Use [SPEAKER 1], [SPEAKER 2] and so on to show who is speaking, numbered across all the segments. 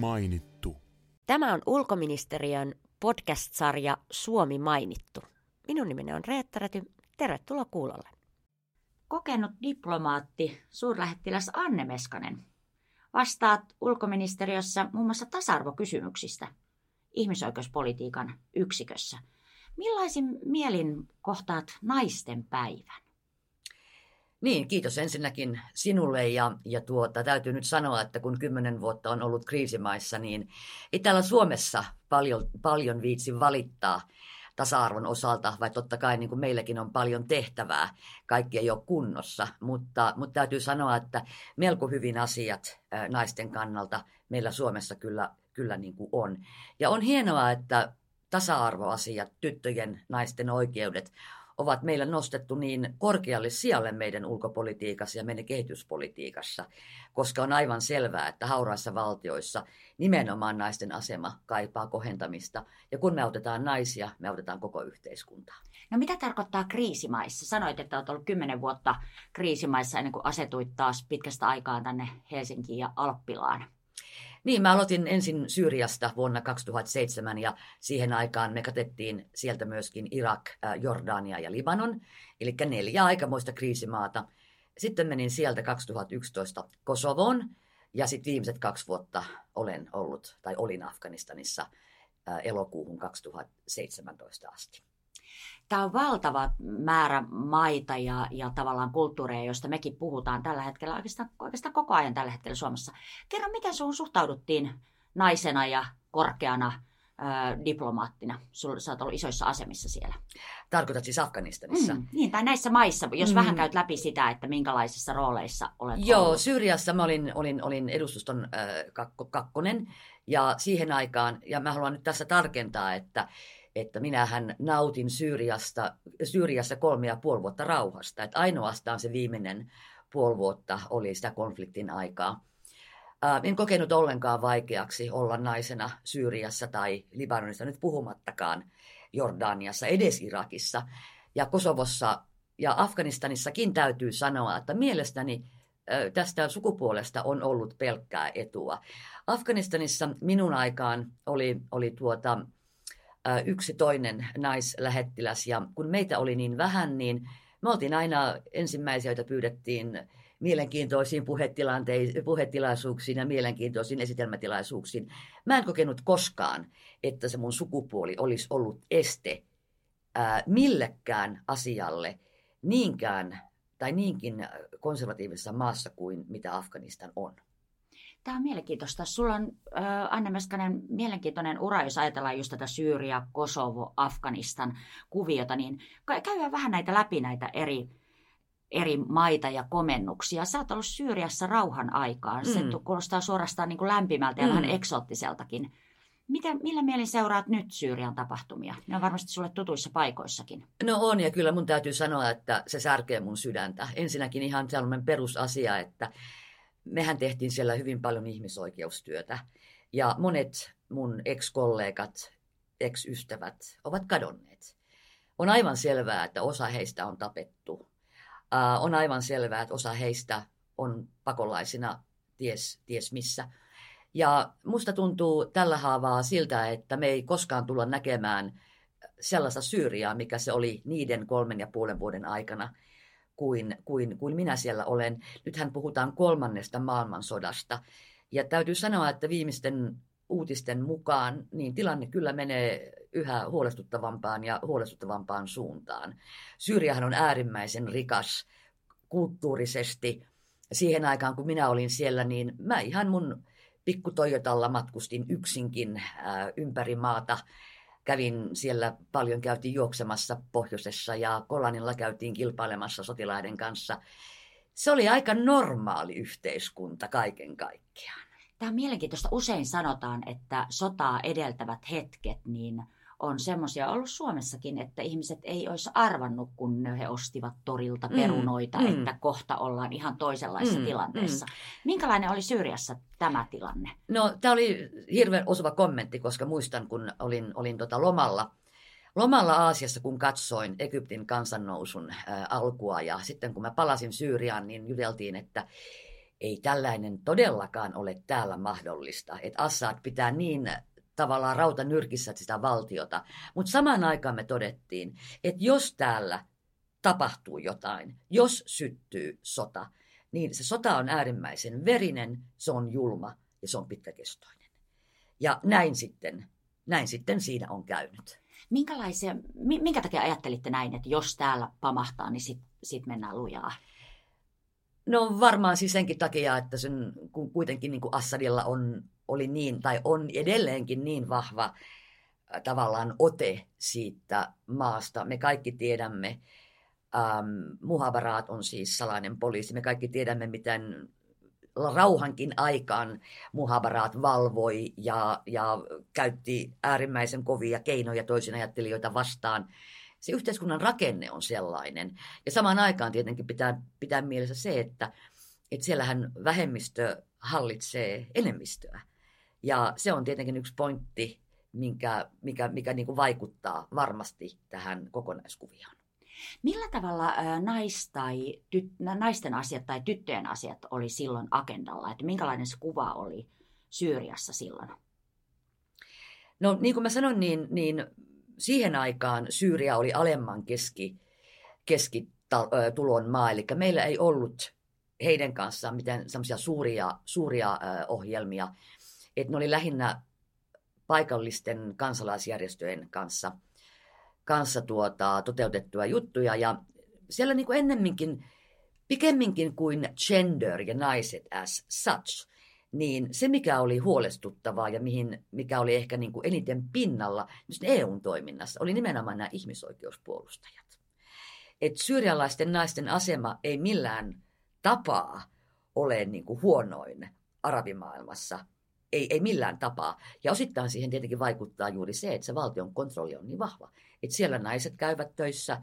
[SPEAKER 1] mainittu.
[SPEAKER 2] Tämä on ulkoministeriön podcast-sarja Suomi mainittu. Minun nimeni on Reetta Räty. Tervetuloa kuulolle.
[SPEAKER 3] Kokenut diplomaatti, suurlähettiläs Anne Meskanen. Vastaat ulkoministeriössä muun muassa tasa-arvokysymyksistä ihmisoikeuspolitiikan yksikössä. Millaisin mielin kohtaat naisten päivän?
[SPEAKER 4] Niin, kiitos ensinnäkin sinulle ja, ja tuota, täytyy nyt sanoa, että kun kymmenen vuotta on ollut kriisimaissa, niin ei täällä Suomessa paljon, paljon viitsi valittaa tasa-arvon osalta, vai totta kai niin kuin meilläkin on paljon tehtävää, kaikki ei ole kunnossa, mutta, mutta täytyy sanoa, että melko hyvin asiat naisten kannalta meillä Suomessa kyllä, kyllä niin kuin on. Ja on hienoa, että tasa-arvoasiat, tyttöjen, naisten oikeudet ovat meillä nostettu niin korkealle sijalle meidän ulkopolitiikassa ja meidän kehityspolitiikassa, koska on aivan selvää, että hauraissa valtioissa nimenomaan naisten asema kaipaa kohentamista. Ja kun me autetaan naisia, me autetaan koko yhteiskuntaa.
[SPEAKER 3] No mitä tarkoittaa kriisimaissa? Sanoit, että olet ollut kymmenen vuotta kriisimaissa ennen kuin asetuit taas pitkästä aikaa tänne Helsinkiin ja Alppilaan.
[SPEAKER 4] Niin, mä aloitin ensin Syyriasta vuonna 2007 ja siihen aikaan me katettiin sieltä myöskin Irak, Jordania ja Libanon, eli neljä aikamoista kriisimaata. Sitten menin sieltä 2011 Kosovoon ja sitten viimeiset kaksi vuotta olen ollut tai olin Afganistanissa elokuuhun 2017 asti
[SPEAKER 3] tämä on valtava määrä maita ja, ja tavallaan kulttuureja, joista mekin puhutaan tällä hetkellä, oikeastaan, oikeastaan koko ajan tällä hetkellä Suomessa. Kerro, miten sinuun suhtauduttiin naisena ja korkeana diplomaattina? Sulla, sä oot ollut isoissa asemissa siellä.
[SPEAKER 4] Tarkoitat siis Afganistanissa?
[SPEAKER 3] Mm, niin, tai näissä maissa, jos mm. vähän käyt läpi sitä, että minkälaisissa rooleissa olet
[SPEAKER 4] Joo,
[SPEAKER 3] ollut.
[SPEAKER 4] Syyriassa mä olin, olin, olin edustuston äh, kakko, kakkonen, ja siihen aikaan, ja mä haluan nyt tässä tarkentaa, että että minähän nautin Syyriasta, Syyriassa kolme ja puoli vuotta rauhasta. Että ainoastaan se viimeinen puoli vuotta oli sitä konfliktin aikaa. En kokenut ollenkaan vaikeaksi olla naisena Syyriassa tai Libanonissa, nyt puhumattakaan Jordaniassa, edes Irakissa. Ja Kosovossa ja Afganistanissakin täytyy sanoa, että mielestäni tästä sukupuolesta on ollut pelkkää etua. Afganistanissa minun aikaan oli, oli tuota, yksi toinen naislähettiläs. Ja kun meitä oli niin vähän, niin me oltiin aina ensimmäisiä, joita pyydettiin mielenkiintoisiin puhetilaisuuksiin ja mielenkiintoisiin esitelmätilaisuuksiin. Mä en kokenut koskaan, että se mun sukupuoli olisi ollut este ää, millekään asialle niinkään tai niinkin konservatiivisessa maassa kuin mitä Afganistan on.
[SPEAKER 3] Tämä on mielenkiintoista. Sulla on, äh, Anne Meskanen, mielenkiintoinen ura, jos ajatellaan just tätä Syyria, Kosovo, Afganistan kuviota, niin käydään vähän näitä läpi näitä eri, eri maita ja komennuksia. Sä oot ollut Syyriassa rauhan aikaan. Se mm. kuulostaa suorastaan niin kuin lämpimältä ja mm. vähän eksoottiseltakin. Miten, millä mielin seuraat nyt Syyrian tapahtumia? Ne on varmasti sulle tutuissa paikoissakin.
[SPEAKER 4] No on, ja kyllä mun täytyy sanoa, että se särkee mun sydäntä. Ensinnäkin ihan sellainen perusasia, että mehän tehtiin siellä hyvin paljon ihmisoikeustyötä. Ja monet mun ex-kollegat, ex-ystävät ovat kadonneet. On aivan selvää, että osa heistä on tapettu. Uh, on aivan selvää, että osa heistä on pakolaisina ties, ties missä. Ja musta tuntuu tällä haavaa siltä, että me ei koskaan tulla näkemään sellaista Syyriaa, mikä se oli niiden kolmen ja puolen vuoden aikana – kuin, kuin, kuin minä siellä olen. Nythän puhutaan kolmannesta maailmansodasta. Ja täytyy sanoa, että viimeisten uutisten mukaan niin tilanne kyllä menee yhä huolestuttavampaan ja huolestuttavampaan suuntaan. Syyriahan on äärimmäisen rikas kulttuurisesti. Siihen aikaan, kun minä olin siellä, niin mä ihan mun pikku Toyotalla matkustin yksinkin ympäri maata kävin siellä paljon, käytiin juoksemassa pohjoisessa ja Kolanilla käytiin kilpailemassa sotilaiden kanssa. Se oli aika normaali yhteiskunta kaiken kaikkiaan.
[SPEAKER 3] Tämä on mielenkiintoista. Usein sanotaan, että sotaa edeltävät hetket, niin – on semmoisia ollut Suomessakin, että ihmiset ei olisi arvannut, kun he ostivat torilta mm, perunoita, mm, että kohta ollaan ihan toisenlaisessa mm, tilanteessa. Mm. Minkälainen oli Syyriassa tämä tilanne?
[SPEAKER 4] No, tämä oli hirveän osuva kommentti, koska muistan, kun olin, olin tota lomalla, lomalla Aasiassa, kun katsoin Egyptin kansannousun ää, alkua ja sitten kun mä palasin Syyriaan, niin juteltiin, että ei tällainen todellakaan ole täällä mahdollista. Että Assad pitää niin tavallaan rauta nyrkissä sitä valtiota. Mutta samaan aikaan me todettiin, että jos täällä tapahtuu jotain, jos syttyy sota, niin se sota on äärimmäisen verinen, se on julma ja se on pitkäkestoinen. Ja näin sitten, näin sitten siinä on käynyt.
[SPEAKER 3] Minkälaisia, minkä takia ajattelitte näin, että jos täällä pamahtaa, niin sitten sit mennään lujaa?
[SPEAKER 4] No varmaan siis senkin takia, että sen, kun kuitenkin niin kuin Assadilla on, oli niin, tai on edelleenkin niin vahva tavallaan ote siitä maasta. Me kaikki tiedämme, ähm, Muhabaraat on siis salainen poliisi, me kaikki tiedämme, miten rauhankin aikaan Muhabaraat valvoi ja, ja käytti äärimmäisen kovia keinoja toisin ajattelijoita vastaan. Se yhteiskunnan rakenne on sellainen. Ja samaan aikaan tietenkin pitää pitää mielessä se, että, että siellähän vähemmistö hallitsee enemmistöä. Ja se on tietenkin yksi pointti, minkä, mikä, mikä niin kuin vaikuttaa varmasti tähän kokonaiskuvioon.
[SPEAKER 3] Millä tavalla nais tai tyt, naisten asiat tai tyttöjen asiat oli silloin agendalla? Että minkälainen se kuva oli Syyriassa silloin?
[SPEAKER 4] No niin kuin mä sanoin, niin, niin siihen aikaan Syyria oli alemman keski, keskitulon maa, eli meillä ei ollut heidän kanssaan mitään semmoisia suuria, suuria ohjelmia. Että ne oli lähinnä paikallisten kansalaisjärjestöjen kanssa – kanssa tuota, toteutettua juttuja. Ja siellä niin kuin ennemminkin, pikemminkin kuin gender ja naiset as such, niin se mikä oli huolestuttavaa ja mihin, mikä oli ehkä niin kuin eniten pinnalla EUn toiminnassa, oli nimenomaan nämä ihmisoikeuspuolustajat. Et syyrialaisten naisten asema ei millään tapaa ole niin kuin huonoin arabimaailmassa, ei, ei millään tapaa. Ja osittain siihen tietenkin vaikuttaa juuri se, että se valtion kontrolli on niin vahva että siellä naiset käyvät töissä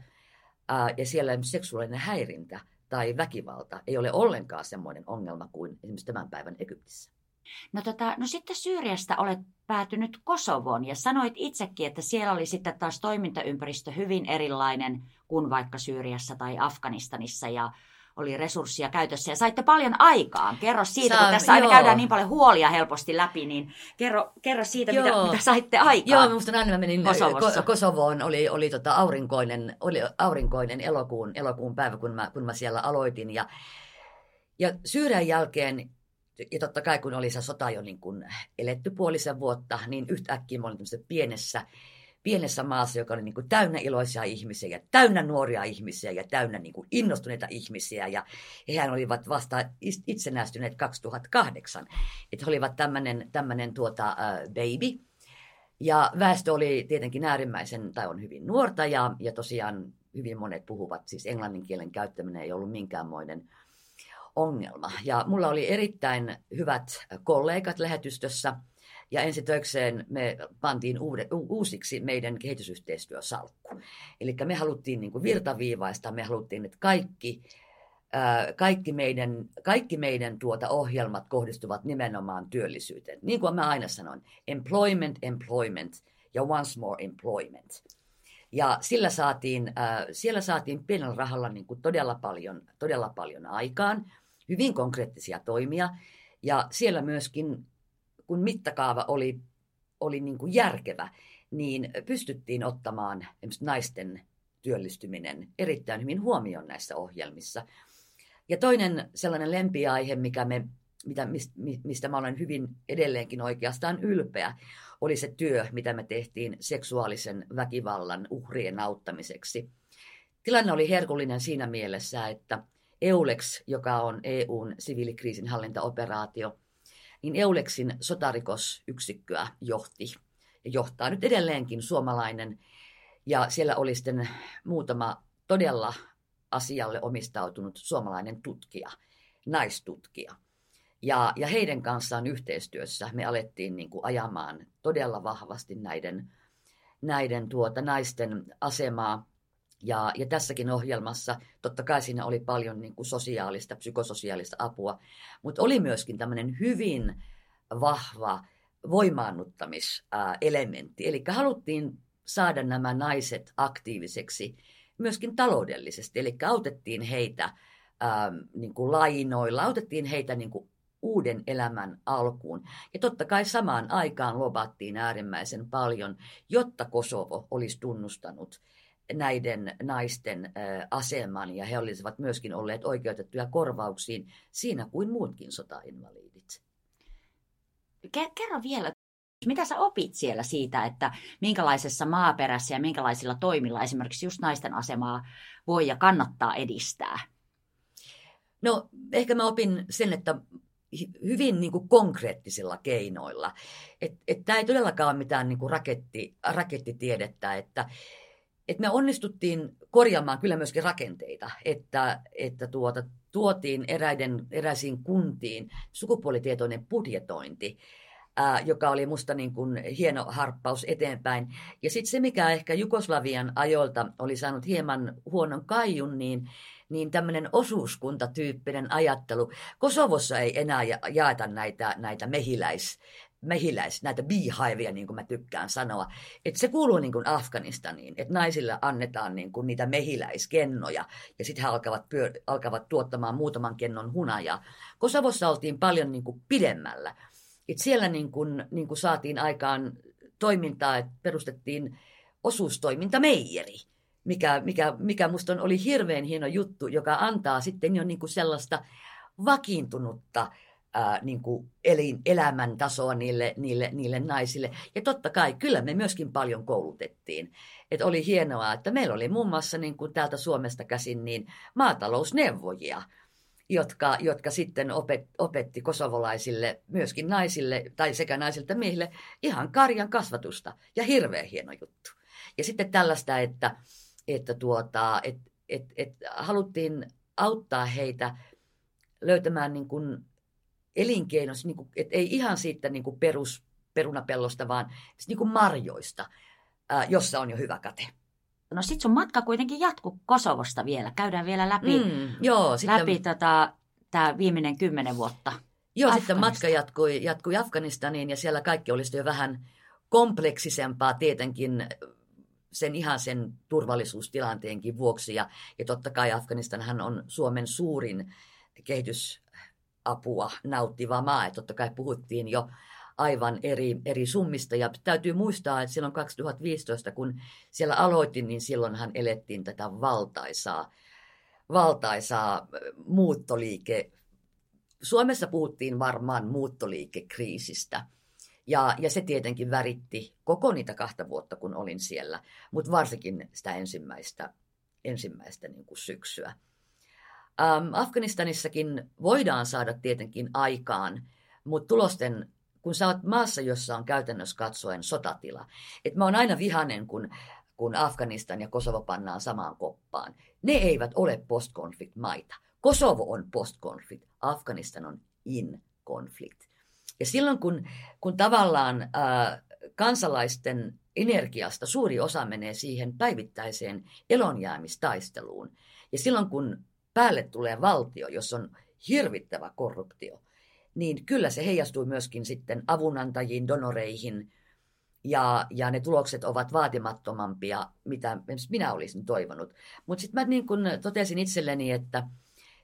[SPEAKER 4] ää, ja siellä seksuaalinen häirintä tai väkivalta ei ole ollenkaan semmoinen ongelma kuin esimerkiksi tämän päivän Egyptissä.
[SPEAKER 3] No, tota, no sitten Syyriasta olet päätynyt Kosovoon ja sanoit itsekin, että siellä oli sitten taas toimintaympäristö hyvin erilainen kuin vaikka Syyriassa tai Afganistanissa ja oli resursseja käytössä ja saitte paljon aikaan. Kerro siitä, Saan, kun tässä aina joo. käydään niin paljon huolia helposti läpi, niin kerro, kerro siitä, mitä, mitä saitte aikaan.
[SPEAKER 4] Joo, minusta aina mä menin Kosovossa. Kosovoon, oli, oli tota aurinkoinen, oli aurinkoinen elokuun, elokuun päivä, kun mä, kun mä siellä aloitin. Ja, ja Syyrian jälkeen ja totta kai kun oli se sota jo niin kuin eletty puolisen vuotta, niin yhtäkkiä mä olin pienessä pienessä maassa, joka oli niin kuin täynnä iloisia ihmisiä ja täynnä nuoria ihmisiä ja täynnä niin kuin innostuneita ihmisiä. Ja hehän olivat vasta itsenäistyneet 2008. Että he olivat tämmöinen, tuota, uh, baby. Ja väestö oli tietenkin äärimmäisen, tai on hyvin nuorta, ja, ja tosiaan hyvin monet puhuvat, siis englannin kielen käyttäminen ei ollut minkäänmoinen ongelma. Ja mulla oli erittäin hyvät kollegat lähetystössä, ja ensi töikseen me pantiin uudet, uusiksi meidän kehitysyhteistyösalkku. Eli me haluttiin niin kuin virtaviivaista, me haluttiin, että kaikki, ää, kaikki meidän, kaikki meidän tuota ohjelmat kohdistuvat nimenomaan työllisyyteen. Niin kuin mä aina sanon, employment, employment ja once more employment. Ja sillä saatiin, äh, siellä saatiin pienellä rahalla niin kuin todella, paljon, todella paljon aikaan, hyvin konkreettisia toimia. Ja siellä myöskin kun mittakaava oli, oli niin kuin järkevä, niin pystyttiin ottamaan naisten työllistyminen erittäin hyvin huomioon näissä ohjelmissa. Ja toinen sellainen lempiaihe, mikä me, mitä, mistä mä olen hyvin edelleenkin oikeastaan ylpeä, oli se työ, mitä me tehtiin seksuaalisen väkivallan uhrien auttamiseksi. Tilanne oli herkullinen siinä mielessä, että EULEX, joka on EUn siviilikriisinhallintaoperaatio, niin Euleksin sotarikosyksikköä johti ja johtaa nyt edelleenkin suomalainen. Ja siellä oli sitten muutama todella asialle omistautunut suomalainen tutkija, naistutkija. Ja, ja heidän kanssaan yhteistyössä me alettiin niin kuin ajamaan todella vahvasti näiden, näiden tuota, naisten asemaa ja, ja tässäkin ohjelmassa totta kai siinä oli paljon niin kuin sosiaalista, psykososiaalista apua, mutta oli myöskin tämmöinen hyvin vahva voimaannuttamiselementti. Eli haluttiin saada nämä naiset aktiiviseksi myöskin taloudellisesti, eli autettiin heitä ähm, niin kuin lainoilla, autettiin heitä niin kuin uuden elämän alkuun. Ja totta kai samaan aikaan lobattiin äärimmäisen paljon, jotta Kosovo olisi tunnustanut näiden naisten aseman ja he olisivat myöskin olleet oikeutettuja korvauksiin siinä kuin muutkin sotainvalidit.
[SPEAKER 3] Kerro vielä, mitä sä opit siellä siitä, että minkälaisessa maaperässä ja minkälaisilla toimilla esimerkiksi just naisten asemaa voi ja kannattaa edistää?
[SPEAKER 4] No ehkä mä opin sen, että hyvin niin kuin konkreettisilla keinoilla. Että et tämä ei todellakaan ole mitään niin kuin raketti, rakettitiedettä, että et me onnistuttiin korjaamaan kyllä myöskin rakenteita, että, että tuota, tuotiin eräiden, eräisiin kuntiin sukupuolitietoinen budjetointi, ää, joka oli musta niin kuin hieno harppaus eteenpäin. Ja sitten se, mikä ehkä Jugoslavian ajoilta oli saanut hieman huonon kaijun, niin niin tämmöinen osuuskuntatyyppinen ajattelu. Kosovossa ei enää jaeta näitä, näitä mehiläis, mehiläis, näitä beehiveja, niin kuin mä tykkään sanoa. Että se kuuluu niin kuin Afganistaniin, että naisille annetaan niin kuin niitä mehiläiskennoja ja sitten he alkavat, pyör- alkavat tuottamaan muutaman kennon hunajaa. Kosovossa oltiin paljon niin kuin pidemmällä. Et siellä niin kuin, niin kuin saatiin aikaan toimintaa, että perustettiin osuustoimintameijeri mikä, mikä, mikä musta on, oli hirveän hieno juttu, joka antaa sitten jo niin kuin sellaista vakiintunutta ää, niin kuin elin, elämäntasoa niille, niille, niille naisille. Ja totta kai, kyllä me myöskin paljon koulutettiin. Et oli hienoa, että meillä oli muun muassa niin kuin täältä Suomesta käsin niin maatalousneuvojia, jotka, jotka sitten opet, opetti kosovolaisille, myöskin naisille, tai sekä naisilta miehille, ihan karjan kasvatusta. Ja hirveän hieno juttu. Ja sitten tällaista, että että tuota, et, et, et haluttiin auttaa heitä löytämään niin kuin elinkeinos, niin kuin, et ei ihan siitä niin kuin perus perunapellosta, vaan niin kuin marjoista, ää, jossa on jo hyvä kate.
[SPEAKER 3] No sit sun matka kuitenkin jatkuu Kosovosta vielä. Käydään vielä läpi, mm, joo, sitten, läpi tota, tämä viimeinen kymmenen vuotta.
[SPEAKER 4] Joo, sitten matka jatkui, jatkui Afganistaniin ja siellä kaikki olisi jo vähän kompleksisempaa tietenkin sen ihan sen turvallisuustilanteenkin vuoksi. Ja, ja totta kai Afganistanhan on Suomen suurin kehitysapua nauttiva maa. Ja totta kai puhuttiin jo aivan eri, eri summista. Ja täytyy muistaa, että silloin 2015, kun siellä aloitin, niin silloinhan elettiin tätä valtaisaa, valtaisaa muuttoliike. Suomessa puhuttiin varmaan muuttoliikekriisistä – ja, ja se tietenkin väritti koko niitä kahta vuotta, kun olin siellä, mutta varsinkin sitä ensimmäistä, ensimmäistä niin kuin syksyä. Ähm, Afganistanissakin voidaan saada tietenkin aikaan, mutta tulosten, kun sä oot maassa, jossa on käytännössä katsoen sotatila, että mä oon aina vihanen, kun, kun Afganistan ja Kosovo pannaan samaan koppaan. Ne eivät ole post-konflikt-maita. Kosovo on post-konflikt, Afganistan on in-konflikt. Ja silloin kun, kun tavallaan ää, kansalaisten energiasta suuri osa menee siihen päivittäiseen elonjäämistaisteluun, ja silloin kun päälle tulee valtio, jos on hirvittävä korruptio, niin kyllä se heijastuu myöskin sitten avunantajiin, donoreihin, ja, ja ne tulokset ovat vaatimattomampia, mitä minä olisin toivonut. Mutta sitten mä niin kun totesin itselleni, että,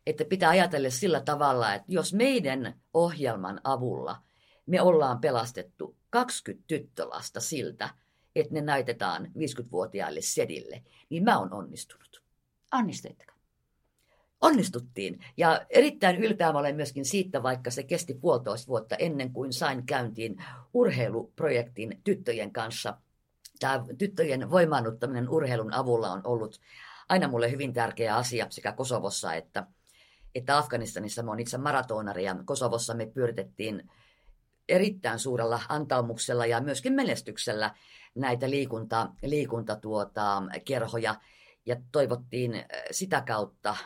[SPEAKER 4] että pitää ajatella sillä tavalla, että jos meidän ohjelman avulla me ollaan pelastettu 20 tyttölasta siltä, että ne näytetään 50-vuotiaille sedille, niin mä oon onnistunut.
[SPEAKER 3] Onnistuitteko?
[SPEAKER 4] Onnistuttiin. Ja erittäin ylpeä olen myöskin siitä, vaikka se kesti puolitoista vuotta ennen kuin sain käyntiin urheiluprojektin tyttöjen kanssa. Tämä tyttöjen voimaannuttaminen urheilun avulla on ollut aina mulle hyvin tärkeä asia sekä Kosovossa että että Afganistanissa mä oon itse maratonari ja Kosovossa me pyöritettiin erittäin suurella antaumuksella ja myöskin menestyksellä näitä liikunta, liikunta tuota, ja toivottiin sitä kautta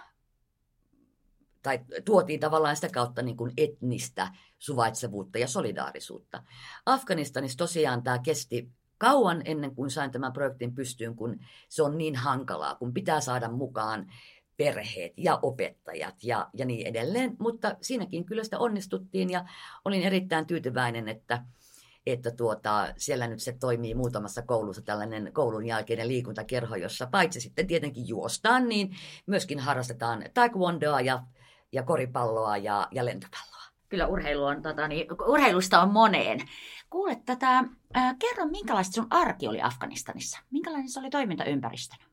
[SPEAKER 4] tai tuotiin tavallaan sitä kautta niin kuin etnistä suvaitsevuutta ja solidaarisuutta. Afganistanissa tosiaan tämä kesti kauan ennen kuin sain tämän projektin pystyyn, kun se on niin hankalaa, kun pitää saada mukaan perheet ja opettajat ja, ja niin edelleen. Mutta siinäkin kyllä sitä onnistuttiin ja olin erittäin tyytyväinen, että, että tuota, siellä nyt se toimii muutamassa koulussa tällainen koulun jälkeinen liikuntakerho, jossa paitsi sitten tietenkin juostaan, niin myöskin harrastetaan taekwondoa ja, ja koripalloa ja, ja lentopalloa.
[SPEAKER 3] Kyllä urheilu on, tota, niin, urheilusta on moneen. Kuule tätä, äh, kerro minkälaista sun arki oli Afganistanissa? Minkälainen se oli toimintaympäristönä?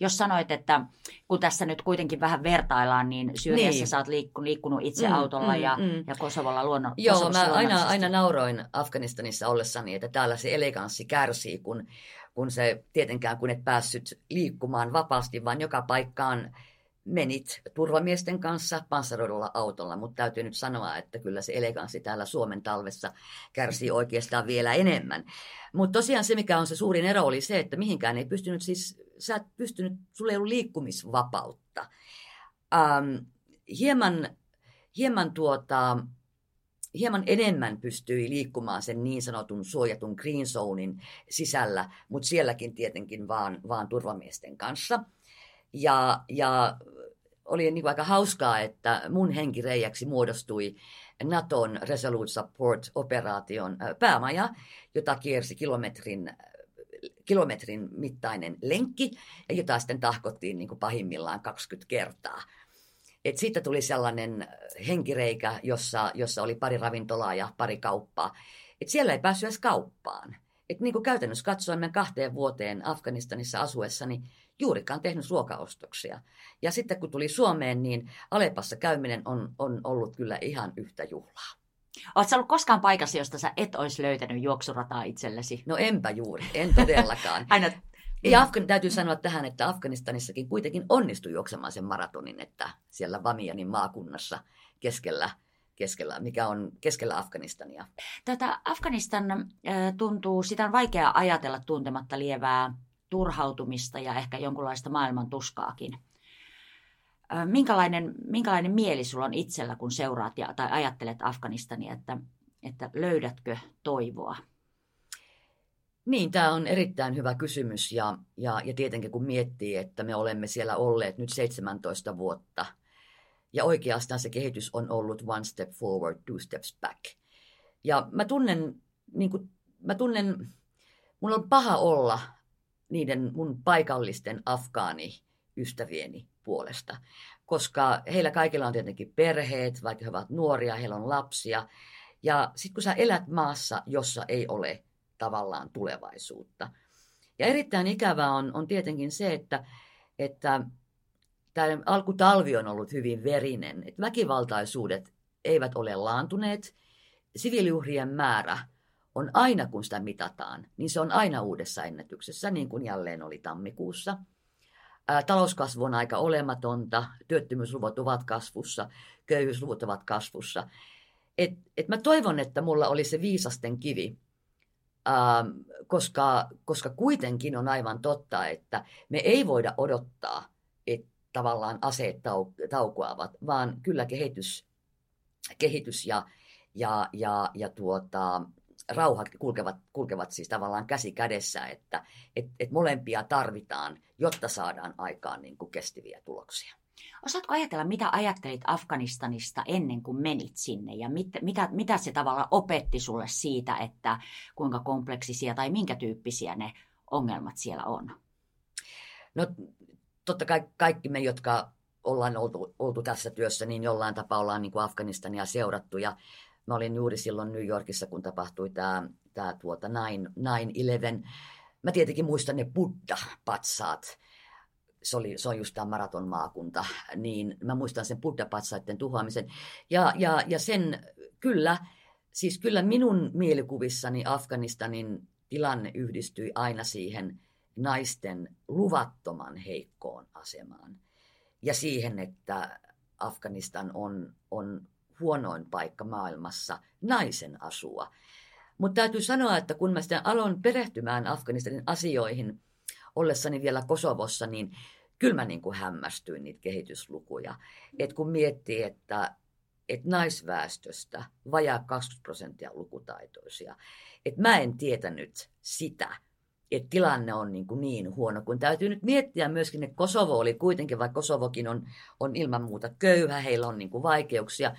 [SPEAKER 3] Jos sanoit, että kun tässä nyt kuitenkin vähän vertaillaan, niin Syyriassa niin. sä oot liikkunut, liikkunut itse mm, autolla mm, ja, mm. ja Kosovolla luonnon
[SPEAKER 4] Joo, mä aina, aina nauroin Afganistanissa ollessani, että täällä se eleganssi kärsii, kun, kun se tietenkään kun et päässyt liikkumaan vapaasti, vaan joka paikkaan menit turvamiesten kanssa panssaroidulla autolla, mutta täytyy nyt sanoa, että kyllä se eleganssi täällä Suomen talvessa kärsii oikeastaan vielä enemmän. Mutta tosiaan se, mikä on se suurin ero, oli se, että mihinkään ei pystynyt siis, sä et pystynyt, sulla ei ollut liikkumisvapautta. Ähm, hieman, hieman tuota, hieman enemmän pystyi liikkumaan sen niin sanotun suojatun green zonein sisällä, mutta sielläkin tietenkin vaan, vaan turvamiesten kanssa. Ja, ja oli niin kuin aika hauskaa, että mun henkireijäksi muodostui Naton Resolute Support-operaation päämaja, jota kiersi kilometrin, kilometrin mittainen lenkki, ja jota sitten tahkottiin niin kuin pahimmillaan 20 kertaa. Et siitä tuli sellainen henkireikä, jossa, jossa oli pari ravintolaa ja pari kauppaa. Et siellä ei päässyt edes kauppaan. Et niin kuin käytännössä katsoen kahteen vuoteen Afganistanissa asuessani juurikaan tehnyt ruokaostoksia. Ja sitten kun tuli Suomeen, niin Alepassa käyminen on, on ollut kyllä ihan yhtä juhlaa.
[SPEAKER 3] Oletko ollut koskaan paikassa, josta sä et olisi löytänyt juoksurataa itsellesi?
[SPEAKER 4] No enpä juuri, en todellakaan.
[SPEAKER 3] Aina
[SPEAKER 4] ja Afgan, täytyy sanoa tähän, että Afganistanissakin kuitenkin onnistui juoksemaan sen maratonin, että siellä Vamianin maakunnassa keskellä, keskellä, mikä on keskellä Afganistania.
[SPEAKER 3] Tätä Afganistan tuntuu, sitä on vaikea ajatella tuntematta lievää turhautumista ja ehkä jonkunlaista maailman tuskaakin. Minkälainen, minkälainen mieli sulla on itsellä, kun seuraat ja, tai ajattelet Afganistania, että, että löydätkö toivoa?
[SPEAKER 4] Niin, tämä on erittäin hyvä kysymys ja, ja, ja tietenkin kun miettii, että me olemme siellä olleet nyt 17 vuotta ja oikeastaan se kehitys on ollut one step forward, two steps back. Ja mä tunnen, niin kuin, mä tunnen, mulla on paha olla niiden mun paikallisten afgaani-ystävieni puolesta, koska heillä kaikilla on tietenkin perheet, vaikka he ovat nuoria, heillä on lapsia. Ja sitten kun sä elät maassa, jossa ei ole tavallaan tulevaisuutta. Ja erittäin ikävää on, on tietenkin se, että, että tämä alkutalvi on ollut hyvin verinen. Että väkivaltaisuudet eivät ole laantuneet. Siviiliuhrien määrä on aina, kun sitä mitataan, niin se on aina uudessa ennätyksessä, niin kuin jälleen oli tammikuussa. Talouskasvu on aika olematonta, työttömyysluvut ovat kasvussa, köyhyysluvut ovat kasvussa. Et, et mä toivon, että mulla oli se viisasten kivi, ää, koska, koska kuitenkin on aivan totta, että me ei voida odottaa, että tavallaan aseet tau, taukoavat, vaan kyllä kehitys, kehitys ja, ja, ja, ja tuota, rauha kulkevat, kulkevat siis tavallaan käsi kädessä, että et, et molempia tarvitaan, jotta saadaan aikaan niin kuin kestäviä tuloksia.
[SPEAKER 3] Osaatko ajatella, mitä ajattelit Afganistanista ennen kuin menit sinne ja mit, mitä, mitä se tavalla opetti sulle siitä, että kuinka kompleksisia tai minkä tyyppisiä ne ongelmat siellä on?
[SPEAKER 4] No totta kai kaikki me, jotka ollaan oltu, oltu tässä työssä, niin jollain tapaa ollaan niin kuin Afganistania seurattu ja Mä olin juuri silloin New Yorkissa, kun tapahtui tämä tää tuota 9-11. Mä tietenkin muistan ne Buddha-patsaat. Se, oli, se on just tämä maratonmaakunta, niin mä muistan sen Buddha-patsaiden tuhoamisen. Ja, ja, ja sen kyllä, siis kyllä minun mielikuvissani Afganistanin tilanne yhdistyi aina siihen naisten luvattoman heikkoon asemaan. Ja siihen, että Afganistan on, on huonoin paikka maailmassa naisen asua. Mutta täytyy sanoa, että kun mä sitten aloin perehtymään Afganistanin asioihin ollessani vielä Kosovossa, niin kyllä mä niin kuin hämmästyin niitä kehityslukuja. Et kun miettii, että, että naisväestöstä vajaa 20 prosenttia lukutaitoisia. Että mä en tietänyt sitä, että tilanne on niin, kuin niin huono, kun täytyy nyt miettiä myöskin, että Kosovo oli kuitenkin, vaikka Kosovokin on, on ilman muuta köyhä, heillä on niin kuin vaikeuksia,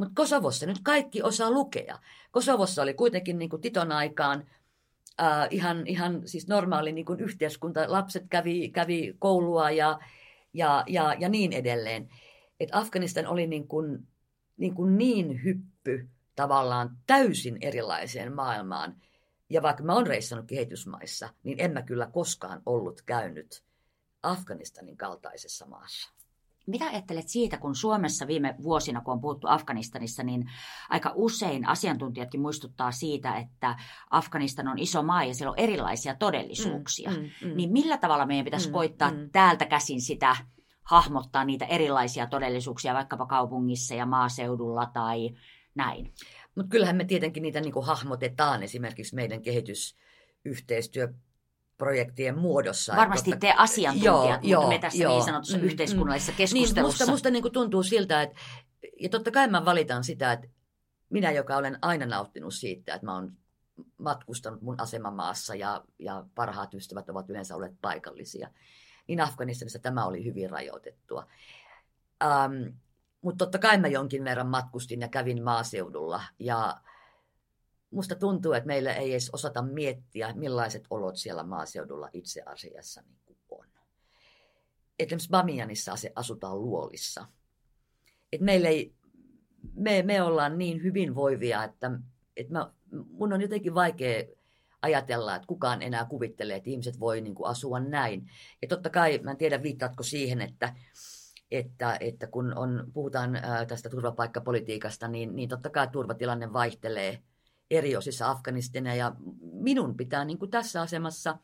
[SPEAKER 4] Mutta Kosovossa nyt kaikki osaa lukea. Kosovossa oli kuitenkin niin kuin Titon aikaan äh, ihan, ihan siis normaali niin kuin yhteiskunta. Lapset kävi, kävi koulua ja, ja, ja, ja niin edelleen. Et Afganistan oli niin, kuin, niin, kuin niin hyppy tavallaan täysin erilaiseen maailmaan. Ja vaikka mä oon reissannut kehitysmaissa, niin en mä kyllä koskaan ollut käynyt Afganistanin kaltaisessa maassa.
[SPEAKER 3] Mitä ajattelet siitä, kun Suomessa viime vuosina, kun on puhuttu Afganistanissa, niin aika usein asiantuntijatkin muistuttaa siitä, että Afganistan on iso maa ja siellä on erilaisia todellisuuksia. Mm, mm, mm. Niin millä tavalla meidän pitäisi mm, koittaa mm. täältä käsin sitä hahmottaa niitä erilaisia todellisuuksia vaikkapa kaupungissa ja maaseudulla tai näin?
[SPEAKER 4] Mutta kyllähän me tietenkin niitä niin hahmotetaan esimerkiksi meidän kehitysyhteistyö projektien muodossa.
[SPEAKER 3] Varmasti te asiantuntijat, joo, mutta joo, me tässä joo, niin sanotussa mm, yhteiskunnallisessa keskustelussa.
[SPEAKER 4] Niin, musta, musta niin kuin tuntuu siltä, että ja totta kai mä valitan sitä, että minä, joka olen aina nauttinut siitä, että mä oon matkustanut mun asemamaassa ja, ja parhaat ystävät ovat yleensä olleet paikallisia, niin Afganistanissa tämä oli hyvin rajoitettua. Ähm, mutta totta kai mä jonkin verran matkustin ja kävin maaseudulla ja musta tuntuu, että meillä ei edes osata miettiä, millaiset olot siellä maaseudulla itse asiassa niin on. Esimerkiksi Bamianissa asutaan luolissa. Et meillä ei, me, me ollaan niin hyvinvoivia, että, että mä, mun on jotenkin vaikea ajatella, että kukaan enää kuvittelee, että ihmiset voi niin kuin asua näin. Ja totta kai, mä en tiedä viittaatko siihen, että, että, että kun on, puhutaan tästä turvapaikkapolitiikasta, niin, niin totta kai turvatilanne vaihtelee – eri osissa Afganistania ja minun pitää niin kuin tässä asemassa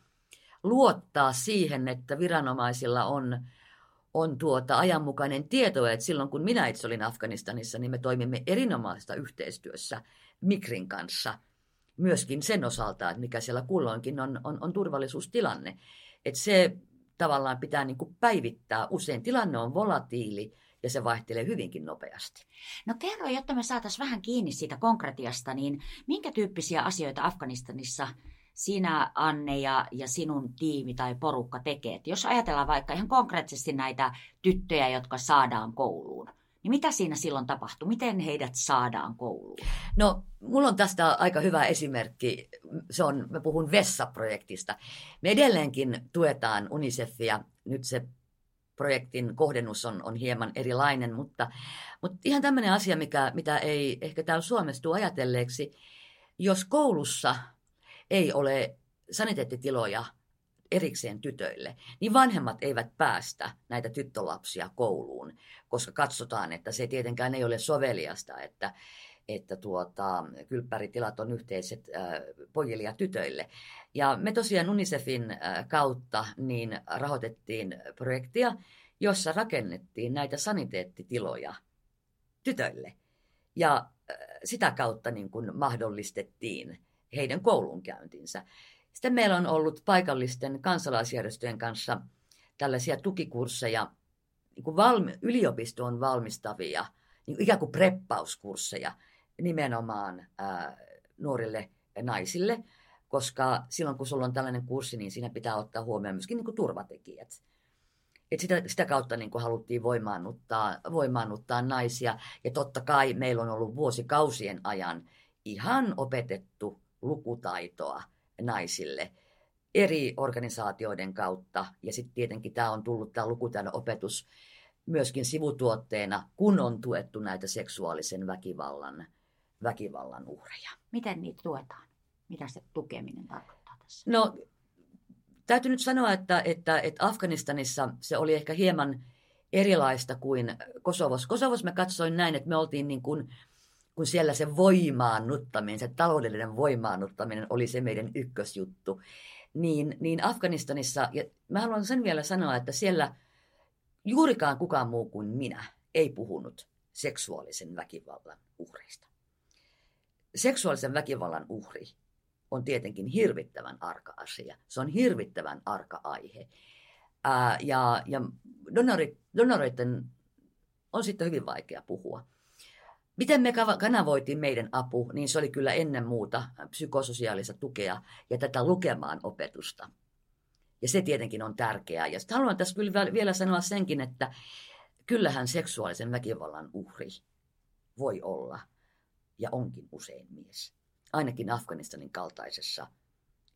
[SPEAKER 4] luottaa siihen, että viranomaisilla on, on tuota ajanmukainen tieto, että silloin kun minä itse olin Afganistanissa, niin me toimimme erinomaisesta yhteistyössä Mikrin kanssa myöskin sen osalta, että mikä siellä kulloinkin on, on, on turvallisuustilanne. Että se tavallaan pitää niin kuin päivittää. Usein tilanne on volatiili, ja se vaihtelee hyvinkin nopeasti.
[SPEAKER 3] No kerro, jotta me saataisiin vähän kiinni siitä konkretiasta, niin minkä tyyppisiä asioita Afganistanissa sinä, Anne, ja, ja sinun tiimi tai porukka tekee? Jos ajatellaan vaikka ihan konkreettisesti näitä tyttöjä, jotka saadaan kouluun, niin mitä siinä silloin tapahtuu? Miten heidät saadaan kouluun?
[SPEAKER 4] No, mulla on tästä aika hyvä esimerkki. Se on, mä puhun Vessa-projektista. Me edelleenkin tuetaan UNICEFia. Nyt se projektin kohdennus on, on hieman erilainen, mutta, mutta ihan tämmöinen asia, mikä, mitä ei ehkä täällä Suomessa tule ajatelleeksi, jos koulussa ei ole saniteettitiloja erikseen tytöille, niin vanhemmat eivät päästä näitä tyttölapsia kouluun, koska katsotaan, että se tietenkään ei ole soveliasta, että, että tuota, kylppäritilat on yhteiset äh, pojille ja tytöille. Ja me tosiaan UNICEFin äh, kautta niin rahoitettiin projektia, jossa rakennettiin näitä saniteettitiloja tytöille. Ja äh, sitä kautta niin kuin mahdollistettiin heidän koulunkäyntinsä. Sitten meillä on ollut paikallisten kansalaisjärjestöjen kanssa tällaisia tukikursseja, niin kuin valmi, yliopistoon valmistavia, niin kuin ikään kuin preppauskursseja nimenomaan ää, nuorille naisille, koska silloin kun sulla on tällainen kurssi, niin siinä pitää ottaa huomioon myöskin niin kuin turvatekijät. Et sitä, sitä kautta niin kuin haluttiin voimaannuttaa, voimaannuttaa naisia. Ja totta kai meillä on ollut vuosikausien ajan ihan opetettu lukutaitoa naisille eri organisaatioiden kautta. Ja sitten tietenkin tämä on tullut tämä lukutaidon opetus myöskin sivutuotteena, kun on tuettu näitä seksuaalisen väkivallan väkivallan uhreja.
[SPEAKER 3] Miten niitä tuetaan? Mitä se tukeminen tarkoittaa tässä?
[SPEAKER 4] No, täytyy nyt sanoa, että, että, että Afganistanissa se oli ehkä hieman erilaista kuin Kosovos. Kosovos mä katsoin näin, että me oltiin niin kuin, kun siellä se voimaannuttaminen, se taloudellinen voimaannuttaminen oli se meidän ykkösjuttu, niin, niin Afganistanissa, ja mä haluan sen vielä sanoa, että siellä juurikaan kukaan muu kuin minä ei puhunut seksuaalisen väkivallan uhreista seksuaalisen väkivallan uhri on tietenkin hirvittävän arka asia. Se on hirvittävän arka aihe. Ää, ja ja donorit, donoreiden on sitten hyvin vaikea puhua. Miten me kanavoitiin meidän apu, niin se oli kyllä ennen muuta psykososiaalista tukea ja tätä lukemaan opetusta. Ja se tietenkin on tärkeää. Ja haluan tässä kyllä vielä sanoa senkin, että kyllähän seksuaalisen väkivallan uhri voi olla ja onkin usein mies. Ainakin Afganistanin kaltaisessa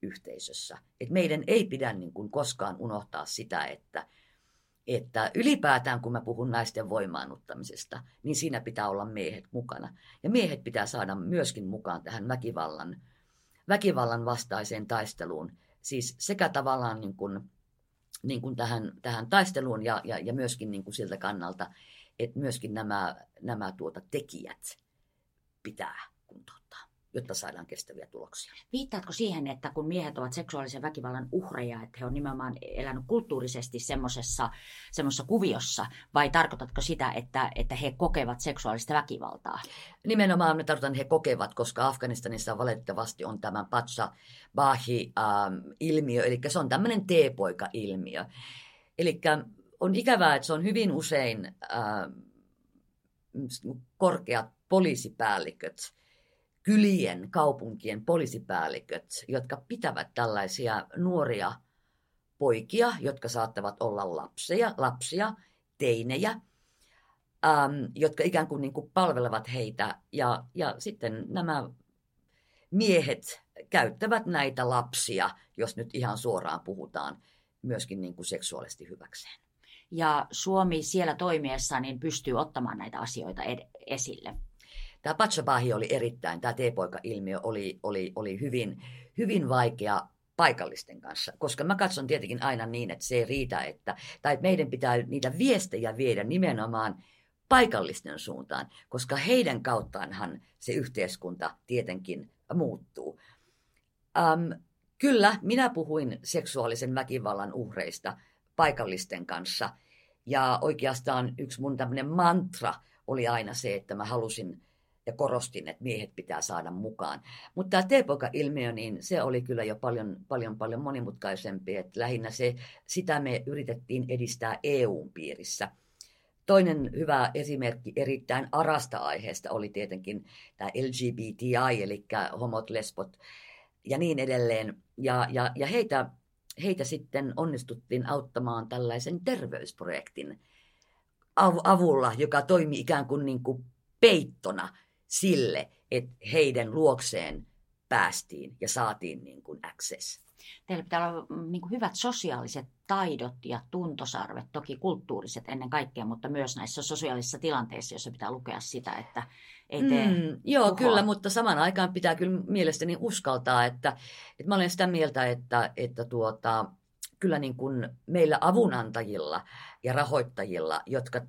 [SPEAKER 4] yhteisössä. Et meidän ei pidä niin kuin koskaan unohtaa sitä, että, että ylipäätään kun mä puhun naisten voimaannuttamisesta, niin siinä pitää olla miehet mukana. Ja miehet pitää saada myöskin mukaan tähän väkivallan, väkivallan vastaiseen taisteluun. Siis sekä tavallaan niin kuin, niin kuin tähän, tähän taisteluun ja, ja, ja myöskin niin kuin siltä kannalta, että myöskin nämä, nämä tuota tekijät pitää kuntouttaa, jotta saadaan kestäviä tuloksia.
[SPEAKER 3] Viittaatko siihen, että kun miehet ovat seksuaalisen väkivallan uhreja, että he on nimenomaan elänyt kulttuurisesti semmoisessa kuviossa, vai tarkoitatko sitä, että, että he kokevat seksuaalista väkivaltaa?
[SPEAKER 4] Nimenomaan me tarkoitan, he kokevat, koska Afganistanissa valitettavasti on tämä patsa bahi ähm, ilmiö eli se on tämmöinen T-poika-ilmiö. Eli on ikävää, että se on hyvin usein äh, korkeat poliisipäälliköt, kylien, kaupunkien poliisipäälliköt, jotka pitävät tällaisia nuoria poikia, jotka saattavat olla lapsia, lapsia teinejä, ähm, jotka ikään kuin, niin kuin palvelevat heitä. Ja, ja sitten nämä miehet käyttävät näitä lapsia, jos nyt ihan suoraan puhutaan, myöskin niin kuin seksuaalisesti hyväkseen
[SPEAKER 3] ja Suomi siellä toimiessa niin pystyy ottamaan näitä asioita ed- esille.
[SPEAKER 4] Tämä Patsabahi oli erittäin, tämä T-poika-ilmiö oli, oli, oli hyvin, hyvin vaikea paikallisten kanssa, koska mä katson tietenkin aina niin, että se ei riitä, että, tai että meidän pitää niitä viestejä viedä nimenomaan paikallisten suuntaan, koska heidän kauttaanhan se yhteiskunta tietenkin muuttuu. Um, kyllä, minä puhuin seksuaalisen väkivallan uhreista – paikallisten kanssa. Ja oikeastaan yksi mun tämmöinen mantra oli aina se, että mä halusin ja korostin, että miehet pitää saada mukaan. Mutta tämä teepoika-ilmiö, niin se oli kyllä jo paljon, paljon, paljon monimutkaisempi. Että lähinnä se, sitä me yritettiin edistää EU-piirissä. Toinen hyvä esimerkki erittäin arasta aiheesta oli tietenkin tämä LGBTI, eli homot, lesbot ja niin edelleen. Ja, ja, ja heitä heitä sitten onnistuttiin auttamaan tällaisen terveysprojektin avulla, joka toimi ikään kuin, niin kuin peittona sille, että heidän luokseen päästiin ja saatiin niin kuin access.
[SPEAKER 3] Teillä pitää olla mm, niin kuin hyvät sosiaaliset taidot ja tuntosarvet, toki kulttuuriset ennen kaikkea, mutta myös näissä sosiaalisissa tilanteissa, joissa pitää lukea sitä, että ei tee mm,
[SPEAKER 4] Joo, tuhoa. kyllä, mutta saman aikaan pitää kyllä mielestäni uskaltaa, että, että mä olen sitä mieltä, että, että tuota, kyllä niin kuin meillä avunantajilla ja rahoittajilla, jotka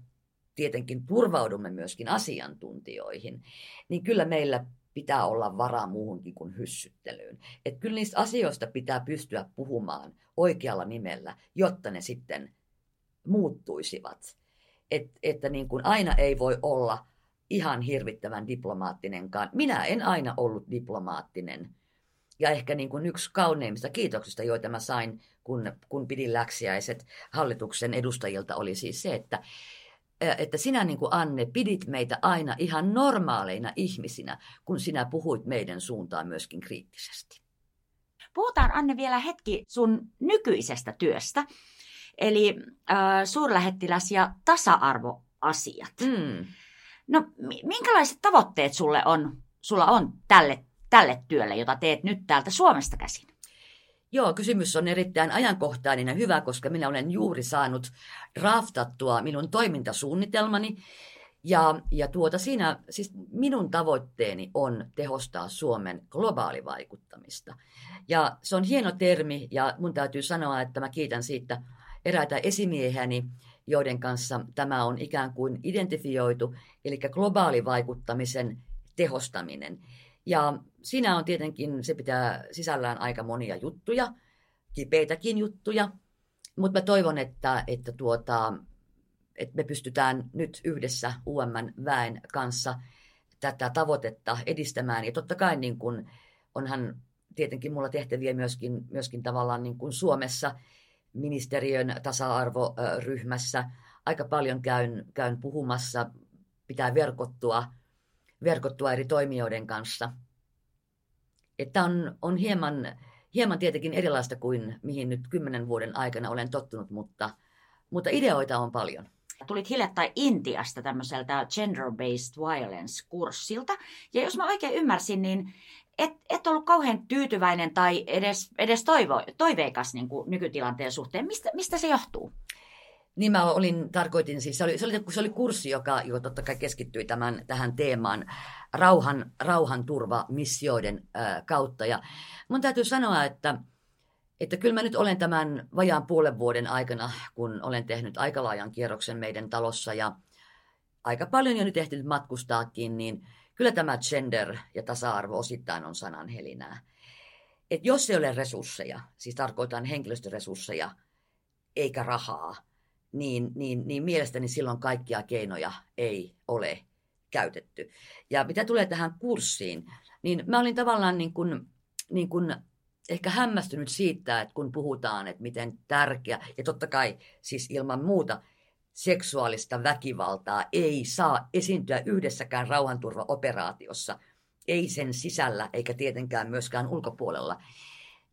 [SPEAKER 4] tietenkin turvaudumme myöskin asiantuntijoihin, niin kyllä meillä pitää olla varaa muuhunkin kuin hyssyttelyyn. Että kyllä niistä asioista pitää pystyä puhumaan oikealla nimellä, jotta ne sitten muuttuisivat. Et, että niin kuin aina ei voi olla ihan hirvittävän diplomaattinenkaan. Minä en aina ollut diplomaattinen. Ja ehkä niin kuin yksi kauneimmista kiitoksista, joita mä sain, kun, kun pidin läksiäiset hallituksen edustajilta, oli siis se, että että sinä niin kuin Anne pidit meitä aina ihan normaaleina ihmisinä, kun sinä puhuit meidän suuntaan myöskin kriittisesti.
[SPEAKER 3] Puhutaan Anne vielä hetki sun nykyisestä työstä, eli äh, suurlähettiläs ja tasa-arvoasiat. Mm. No minkälaiset tavoitteet sulle on, sulla on tälle, tälle työlle, jota teet nyt täältä Suomesta käsin?
[SPEAKER 4] Joo, kysymys on erittäin ajankohtainen ja hyvä, koska minä olen juuri saanut draftattua minun toimintasuunnitelmani. Ja, ja tuota siinä, siis minun tavoitteeni on tehostaa Suomen globaalivaikuttamista. Ja se on hieno termi ja mun täytyy sanoa, että mä kiitän siitä eräitä esimiehiäni, joiden kanssa tämä on ikään kuin identifioitu, eli globaalivaikuttamisen tehostaminen. Ja siinä on tietenkin, se pitää sisällään aika monia juttuja, kipeitäkin juttuja, mutta mä toivon, että, että, tuota, että me pystytään nyt yhdessä UMN väen kanssa tätä tavoitetta edistämään. Ja totta kai niin kun, onhan tietenkin mulla tehtäviä myöskin, myöskin tavallaan niin kuin Suomessa ministeriön tasa-arvoryhmässä. Aika paljon käyn, käyn puhumassa, pitää verkottua verkottua eri toimijoiden kanssa. Että on, on hieman, hieman tietenkin erilaista kuin mihin nyt kymmenen vuoden aikana olen tottunut, mutta, mutta ideoita on paljon.
[SPEAKER 3] Tulit hiljattain Intiasta tämmöiseltä gender-based violence-kurssilta. Ja jos mä oikein ymmärsin, niin et, et ollut kauhean tyytyväinen tai edes, edes toivo, toiveikas niin kuin nykytilanteen suhteen. Mistä, mistä se johtuu?
[SPEAKER 4] Niin mä olin, tarkoitin siis, se oli, se oli, se oli kurssi, joka, joka totta kai keskittyi tämän, tähän teemaan rauhan, rauhanturvamissioiden äh, kautta. Ja mun täytyy sanoa, että, että kyllä mä nyt olen tämän vajaan puolen vuoden aikana, kun olen tehnyt aika laajan kierroksen meidän talossa ja aika paljon jo nyt ehtinyt matkustaakin, niin kyllä tämä gender ja tasa-arvo osittain on sananhelinää. Et jos ei ole resursseja, siis tarkoitan henkilöstöresursseja, eikä rahaa, niin, niin, niin mielestäni silloin kaikkia keinoja ei ole käytetty. Ja mitä tulee tähän kurssiin, niin mä olin tavallaan niin kuin, niin kuin ehkä hämmästynyt siitä, että kun puhutaan, että miten tärkeä, ja totta kai siis ilman muuta seksuaalista väkivaltaa ei saa esiintyä yhdessäkään rauhanturvaoperaatiossa, ei sen sisällä eikä tietenkään myöskään ulkopuolella,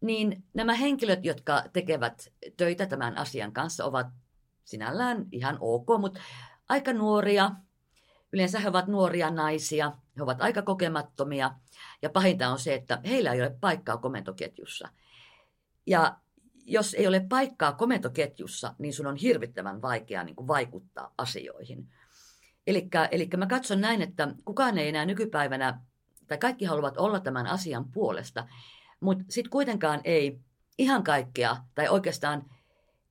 [SPEAKER 4] niin nämä henkilöt, jotka tekevät töitä tämän asian kanssa, ovat sinällään ihan ok, mutta aika nuoria. Yleensä he ovat nuoria naisia, he ovat aika kokemattomia ja pahinta on se, että heillä ei ole paikkaa komentoketjussa. Ja jos ei ole paikkaa komentoketjussa, niin sun on hirvittävän vaikea niin kuin vaikuttaa asioihin. Eli mä katson näin, että kukaan ei enää nykypäivänä, tai kaikki haluavat olla tämän asian puolesta, mutta sitten kuitenkaan ei ihan kaikkea, tai oikeastaan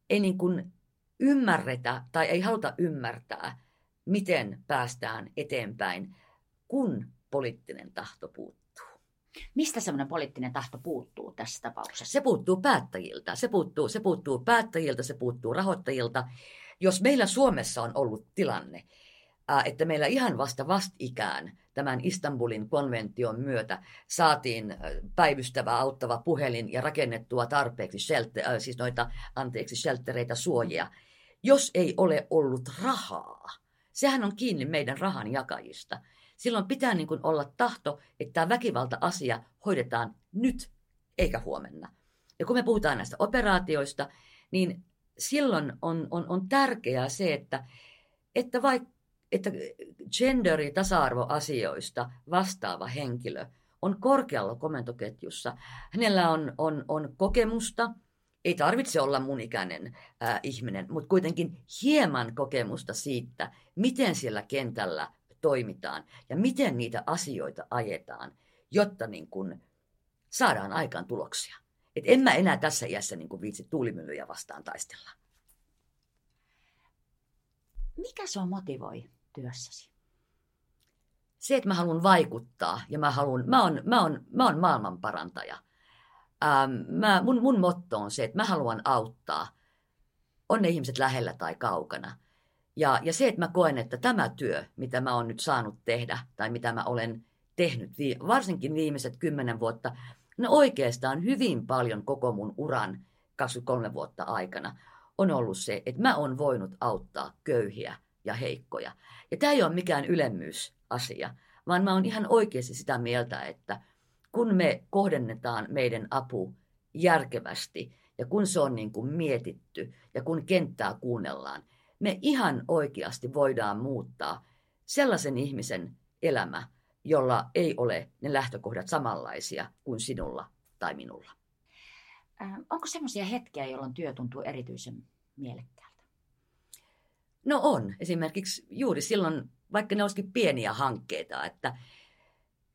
[SPEAKER 4] ei niin kuin ymmärretä tai ei haluta ymmärtää, miten päästään eteenpäin, kun poliittinen tahto puuttuu.
[SPEAKER 3] Mistä semmoinen poliittinen tahto puuttuu tässä tapauksessa?
[SPEAKER 4] Se puuttuu päättäjiltä. Se puuttuu, se puuttuu päättäjiltä, se puuttuu rahoittajilta. Jos meillä Suomessa on ollut tilanne, että meillä ihan vasta vastikään tämän Istanbulin konvention myötä saatiin päivystävä, auttava puhelin ja rakennettua tarpeeksi shelter, siis noita, anteeksi, sheltereitä, suojia, jos ei ole ollut rahaa. Sehän on kiinni meidän rahan jakajista. Silloin pitää niin kuin olla tahto, että tämä väkivalta-asia hoidetaan nyt eikä huomenna. Ja kun me puhutaan näistä operaatioista, niin silloin on, on, on tärkeää se, että, että, vaik, että gender- ja tasa-arvoasioista vastaava henkilö on korkealla komentoketjussa. Hänellä on, on, on kokemusta, ei tarvitse olla mun ikäinen ää, ihminen, mutta kuitenkin hieman kokemusta siitä, miten siellä kentällä toimitaan ja miten niitä asioita ajetaan, jotta niin kun saadaan aikaan tuloksia. Et en mä enää tässä iässä niin kun viitsi tuulimyllyjä vastaan taistella.
[SPEAKER 3] Mikä se on motivoi työssäsi?
[SPEAKER 4] Se, että mä haluan vaikuttaa ja mä, haluan, mä, on, mä, on, mä on maailman parantaja. Ähm, mä, mun, mun motto on se, että mä haluan auttaa. On ne ihmiset lähellä tai kaukana. Ja, ja se, että mä koen, että tämä työ, mitä mä oon nyt saanut tehdä, tai mitä mä olen tehnyt, varsinkin viimeiset kymmenen vuotta, no oikeastaan hyvin paljon koko mun uran 23 vuotta aikana, on ollut se, että mä oon voinut auttaa köyhiä ja heikkoja. Ja tämä ei ole mikään ylemmyysasia, vaan mä oon ihan oikeasti sitä mieltä, että kun me kohdennetaan meidän apu järkevästi ja kun se on niin kuin mietitty ja kun kenttää kuunnellaan, me ihan oikeasti voidaan muuttaa sellaisen ihmisen elämä, jolla ei ole ne lähtökohdat samanlaisia kuin sinulla tai minulla.
[SPEAKER 3] Äh, onko sellaisia hetkiä, jolloin työ tuntuu erityisen mielekkäältä?
[SPEAKER 4] No on. Esimerkiksi juuri silloin, vaikka ne olisikin pieniä hankkeita, että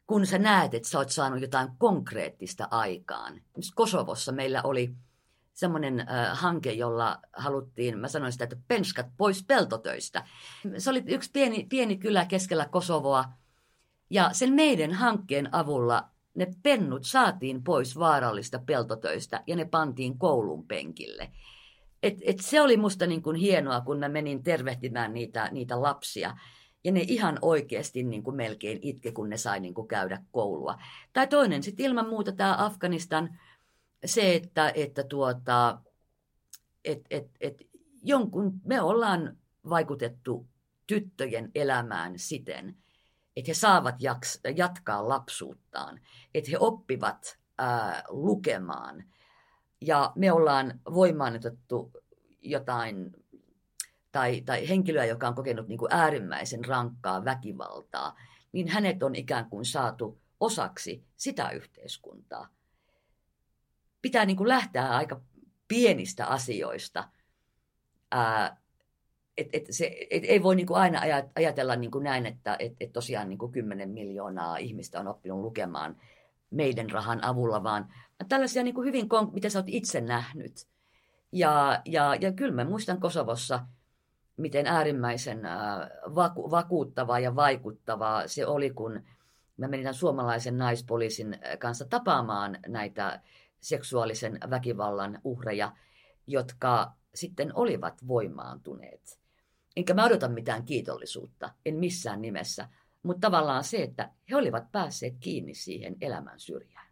[SPEAKER 4] kun sä näet, että sä oot saanut jotain konkreettista aikaan. Kosovossa meillä oli semmoinen äh, hanke, jolla haluttiin, mä sanoin sitä, että penskat pois peltotöistä. Se oli yksi pieni, pieni kylä keskellä Kosovoa, ja sen meidän hankkeen avulla ne pennut saatiin pois vaarallista peltotöistä ja ne pantiin koulun penkille. Et, et se oli musta niin kuin hienoa, kun mä menin tervehtimään niitä, niitä lapsia. Ja ne ihan oikeasti niin kuin melkein itke, kun ne sai niin kuin käydä koulua. Tai toinen sitten ilman muuta tämä Afganistan, se, että, että tuota, et, et, et jonkun, me ollaan vaikutettu tyttöjen elämään siten, että he saavat jaks, jatkaa lapsuuttaan, että he oppivat ää, lukemaan. Ja me ollaan voimaanotettu jotain tai, tai henkilöä, joka on kokenut niin kuin äärimmäisen rankkaa väkivaltaa, niin hänet on ikään kuin saatu osaksi sitä yhteiskuntaa. Pitää niin kuin lähteä aika pienistä asioista. Ää, et, et se, et ei voi niin kuin aina ajatella niin kuin näin, että et, et tosiaan niin kuin 10 miljoonaa ihmistä on oppinut lukemaan meidän rahan avulla, vaan tällaisia niin kuin hyvin, mitä sä oot itse nähnyt. Ja, ja, ja kyllä mä muistan Kosovossa, miten äärimmäisen vaku, vakuuttavaa ja vaikuttavaa se oli, kun mä menin tämän suomalaisen naispoliisin kanssa tapaamaan näitä seksuaalisen väkivallan uhreja, jotka sitten olivat voimaantuneet. Enkä mä odota mitään kiitollisuutta, en missään nimessä, mutta tavallaan se, että he olivat päässeet kiinni siihen elämän syrjään.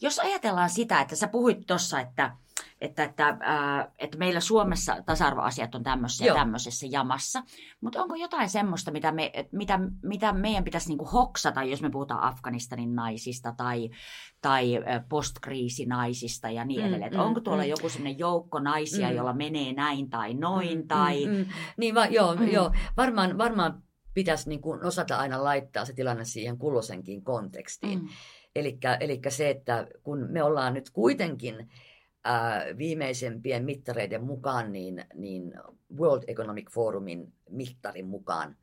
[SPEAKER 3] Jos ajatellaan sitä, että sä puhuit tuossa, että, että, että, äh, että meillä Suomessa tasa-arvoasiat on tämmöisessä ja tämmöisessä jamassa, mutta onko jotain semmoista, mitä, me, mitä, mitä meidän pitäisi niinku hoksata, jos me puhutaan Afganistanin naisista tai, tai postkriisinaisista ja niin mm, edelleen? Mm, onko tuolla mm. joku sellainen joukko naisia, mm. jolla menee näin tai noin? Mm, tai... Mm, mm.
[SPEAKER 4] Niin, va, joo, mm. joo. Varmaan, varmaan pitäisi niin kuin osata aina laittaa se tilanne siihen kulloisenkin kontekstiin. Mm. Eli se, että kun me ollaan nyt kuitenkin ää, viimeisempien mittareiden mukaan, niin, niin World Economic Forumin mittarin mukaan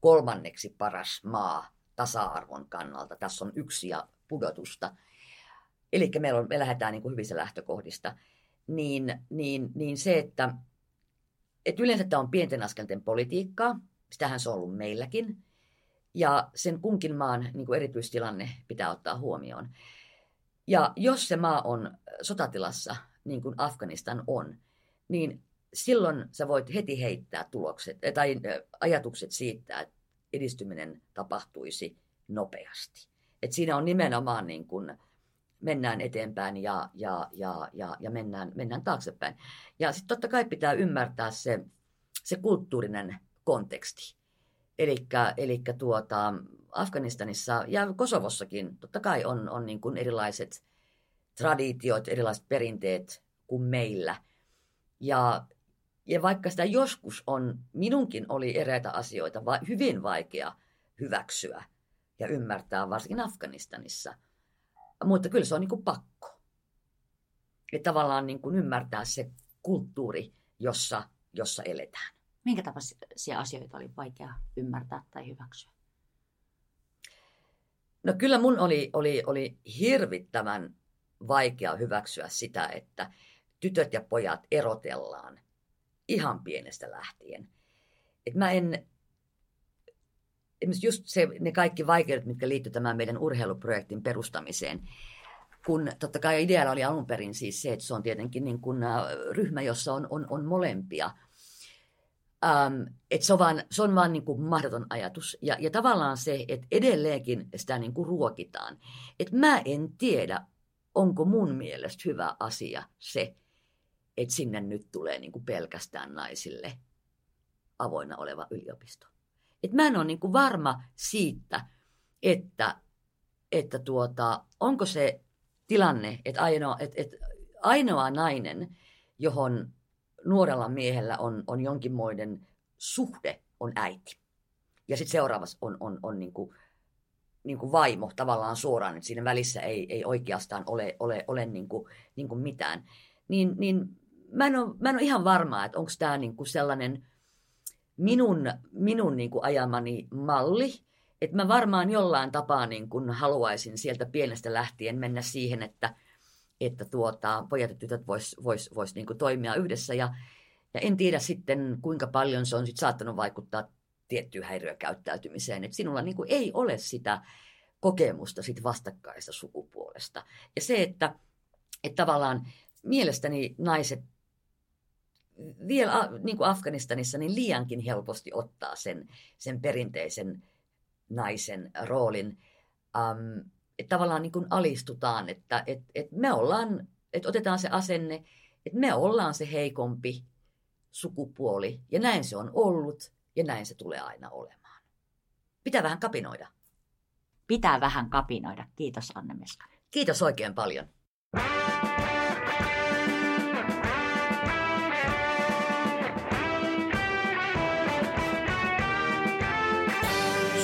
[SPEAKER 4] kolmanneksi paras maa tasa-arvon kannalta. Tässä on yksi ja pudotusta. Eli me, me lähdetään niin kuin hyvissä lähtökohdista. Niin, niin, niin se, että, että yleensä tämä on pienten askelten politiikkaa, sitähän se on ollut meilläkin – ja sen kunkin maan niin kuin erityistilanne pitää ottaa huomioon. Ja jos se maa on sotatilassa, niin kuin Afganistan on, niin silloin sä voit heti heittää tulokset tai ajatukset siitä, että edistyminen tapahtuisi nopeasti. Et siinä on nimenomaan niin kuin mennään eteenpäin ja, ja, ja, ja, ja mennään, mennään taaksepäin. Ja sitten totta kai pitää ymmärtää se, se kulttuurinen konteksti. Eli tuota, Afganistanissa ja Kosovossakin totta kai on, on niin kuin erilaiset traditiot, erilaiset perinteet kuin meillä. Ja, ja vaikka sitä joskus on, minunkin oli eräitä asioita va, hyvin vaikea hyväksyä ja ymmärtää, varsinkin Afganistanissa. Mutta kyllä se on niin kuin pakko. Että tavallaan niin kuin ymmärtää se kulttuuri, jossa, jossa eletään.
[SPEAKER 3] Minkä tapaisia asioita oli vaikea ymmärtää tai hyväksyä?
[SPEAKER 4] No kyllä mun oli, oli, oli hirvittävän vaikea hyväksyä sitä, että tytöt ja pojat erotellaan ihan pienestä lähtien. Et mä en, just se, ne kaikki vaikeudet, mitkä liittyy tämän meidän urheiluprojektin perustamiseen, kun totta kai idealla oli alun perin siis se, että se on tietenkin niin kuin äh, ryhmä, jossa on, on, on molempia – Um, että se on vaan, se on vaan niin kuin mahdoton ajatus. Ja, ja tavallaan se, että edelleenkin sitä niin kuin ruokitaan. Että mä en tiedä, onko mun mielestä hyvä asia se, että sinne nyt tulee niin kuin pelkästään naisille avoinna oleva yliopisto. Et mä en ole niin kuin varma siitä, että, että tuota, onko se tilanne, että ainoa, että, että ainoa nainen, johon nuorella miehellä on, on jonkinmoinen suhde, on äiti. Ja sitten seuraavassa on, on, on niin kuin, niin kuin vaimo tavallaan suoraan, että siinä välissä ei, ei oikeastaan ole, ole, ole niin kuin, niin kuin mitään. Niin, niin mä, en ole, mä en ole ihan varma, että onko tämä niin sellainen minun, minun niin kuin ajamani malli, että mä varmaan jollain tapaa niin kuin haluaisin sieltä pienestä lähtien mennä siihen, että – että tuota, pojat ja tytöt vois, vois, vois niin toimia yhdessä. Ja, ja en tiedä sitten, kuinka paljon se on sit saattanut vaikuttaa tiettyyn häiriökäyttäytymiseen. Että sinulla niin ei ole sitä kokemusta sit vastakkaista sukupuolesta. Ja se, että, että tavallaan mielestäni naiset vielä niin kuin Afganistanissa niin liiankin helposti ottaa sen, sen perinteisen naisen roolin. Um, että tavallaan niin kuin alistutaan, että et, et me ollaan, että otetaan se asenne, että me ollaan se heikompi sukupuoli ja näin se on ollut ja näin se tulee aina olemaan. Pitää vähän kapinoida.
[SPEAKER 3] Pitää vähän kapinoida. Kiitos Anne
[SPEAKER 4] Kiitos oikein paljon.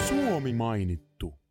[SPEAKER 1] Suomi mainittu.